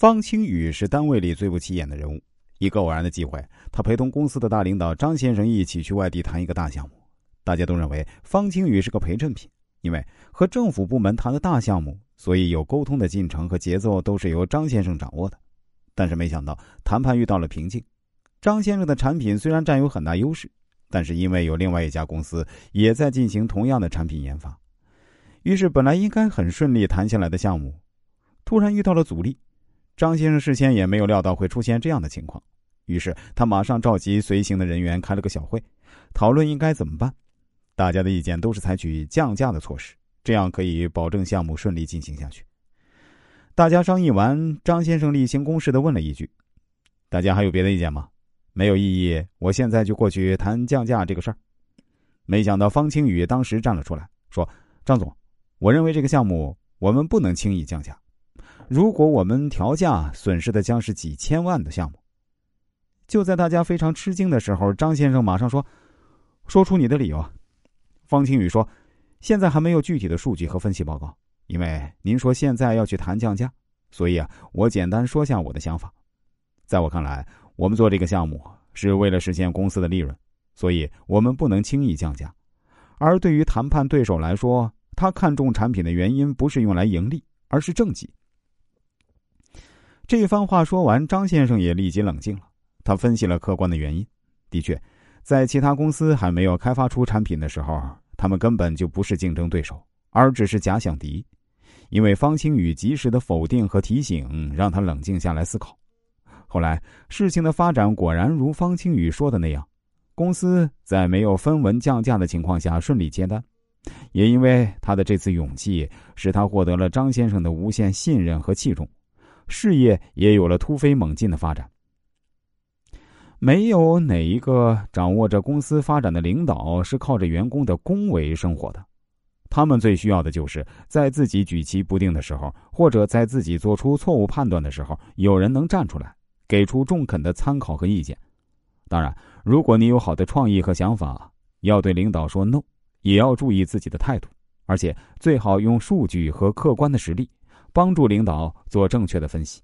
方清宇是单位里最不起眼的人物。一个偶然的机会，他陪同公司的大领导张先生一起去外地谈一个大项目。大家都认为方清宇是个陪衬品，因为和政府部门谈的大项目，所以有沟通的进程和节奏都是由张先生掌握的。但是没想到谈判遇到了瓶颈。张先生的产品虽然占有很大优势，但是因为有另外一家公司也在进行同样的产品研发，于是本来应该很顺利谈下来的项目，突然遇到了阻力。张先生事先也没有料到会出现这样的情况，于是他马上召集随行的人员开了个小会，讨论应该怎么办。大家的意见都是采取降价的措施，这样可以保证项目顺利进行下去。大家商议完，张先生例行公事的问了一句：“大家还有别的意见吗？”“没有异议，我现在就过去谈降价这个事儿。”没想到方清宇当时站了出来，说：“张总，我认为这个项目我们不能轻易降价。”如果我们调价，损失的将是几千万的项目。就在大家非常吃惊的时候，张先生马上说：“说出你的理由。”方清宇说：“现在还没有具体的数据和分析报告，因为您说现在要去谈降价，所以啊，我简单说下我的想法。在我看来，我们做这个项目是为了实现公司的利润，所以我们不能轻易降价。而对于谈判对手来说，他看重产品的原因不是用来盈利，而是政绩。”这番话说完，张先生也立即冷静了。他分析了客观的原因。的确，在其他公司还没有开发出产品的时候，他们根本就不是竞争对手，而只是假想敌。因为方清宇及时的否定和提醒，让他冷静下来思考。后来，事情的发展果然如方清宇说的那样，公司在没有分文降价的情况下顺利接单。也因为他的这次勇气，使他获得了张先生的无限信任和器重。事业也有了突飞猛进的发展。没有哪一个掌握着公司发展的领导是靠着员工的恭维生活的，他们最需要的就是在自己举棋不定的时候，或者在自己做出错误判断的时候，有人能站出来，给出中肯的参考和意见。当然，如果你有好的创意和想法，要对领导说 “no”，也要注意自己的态度，而且最好用数据和客观的实力。帮助领导做正确的分析。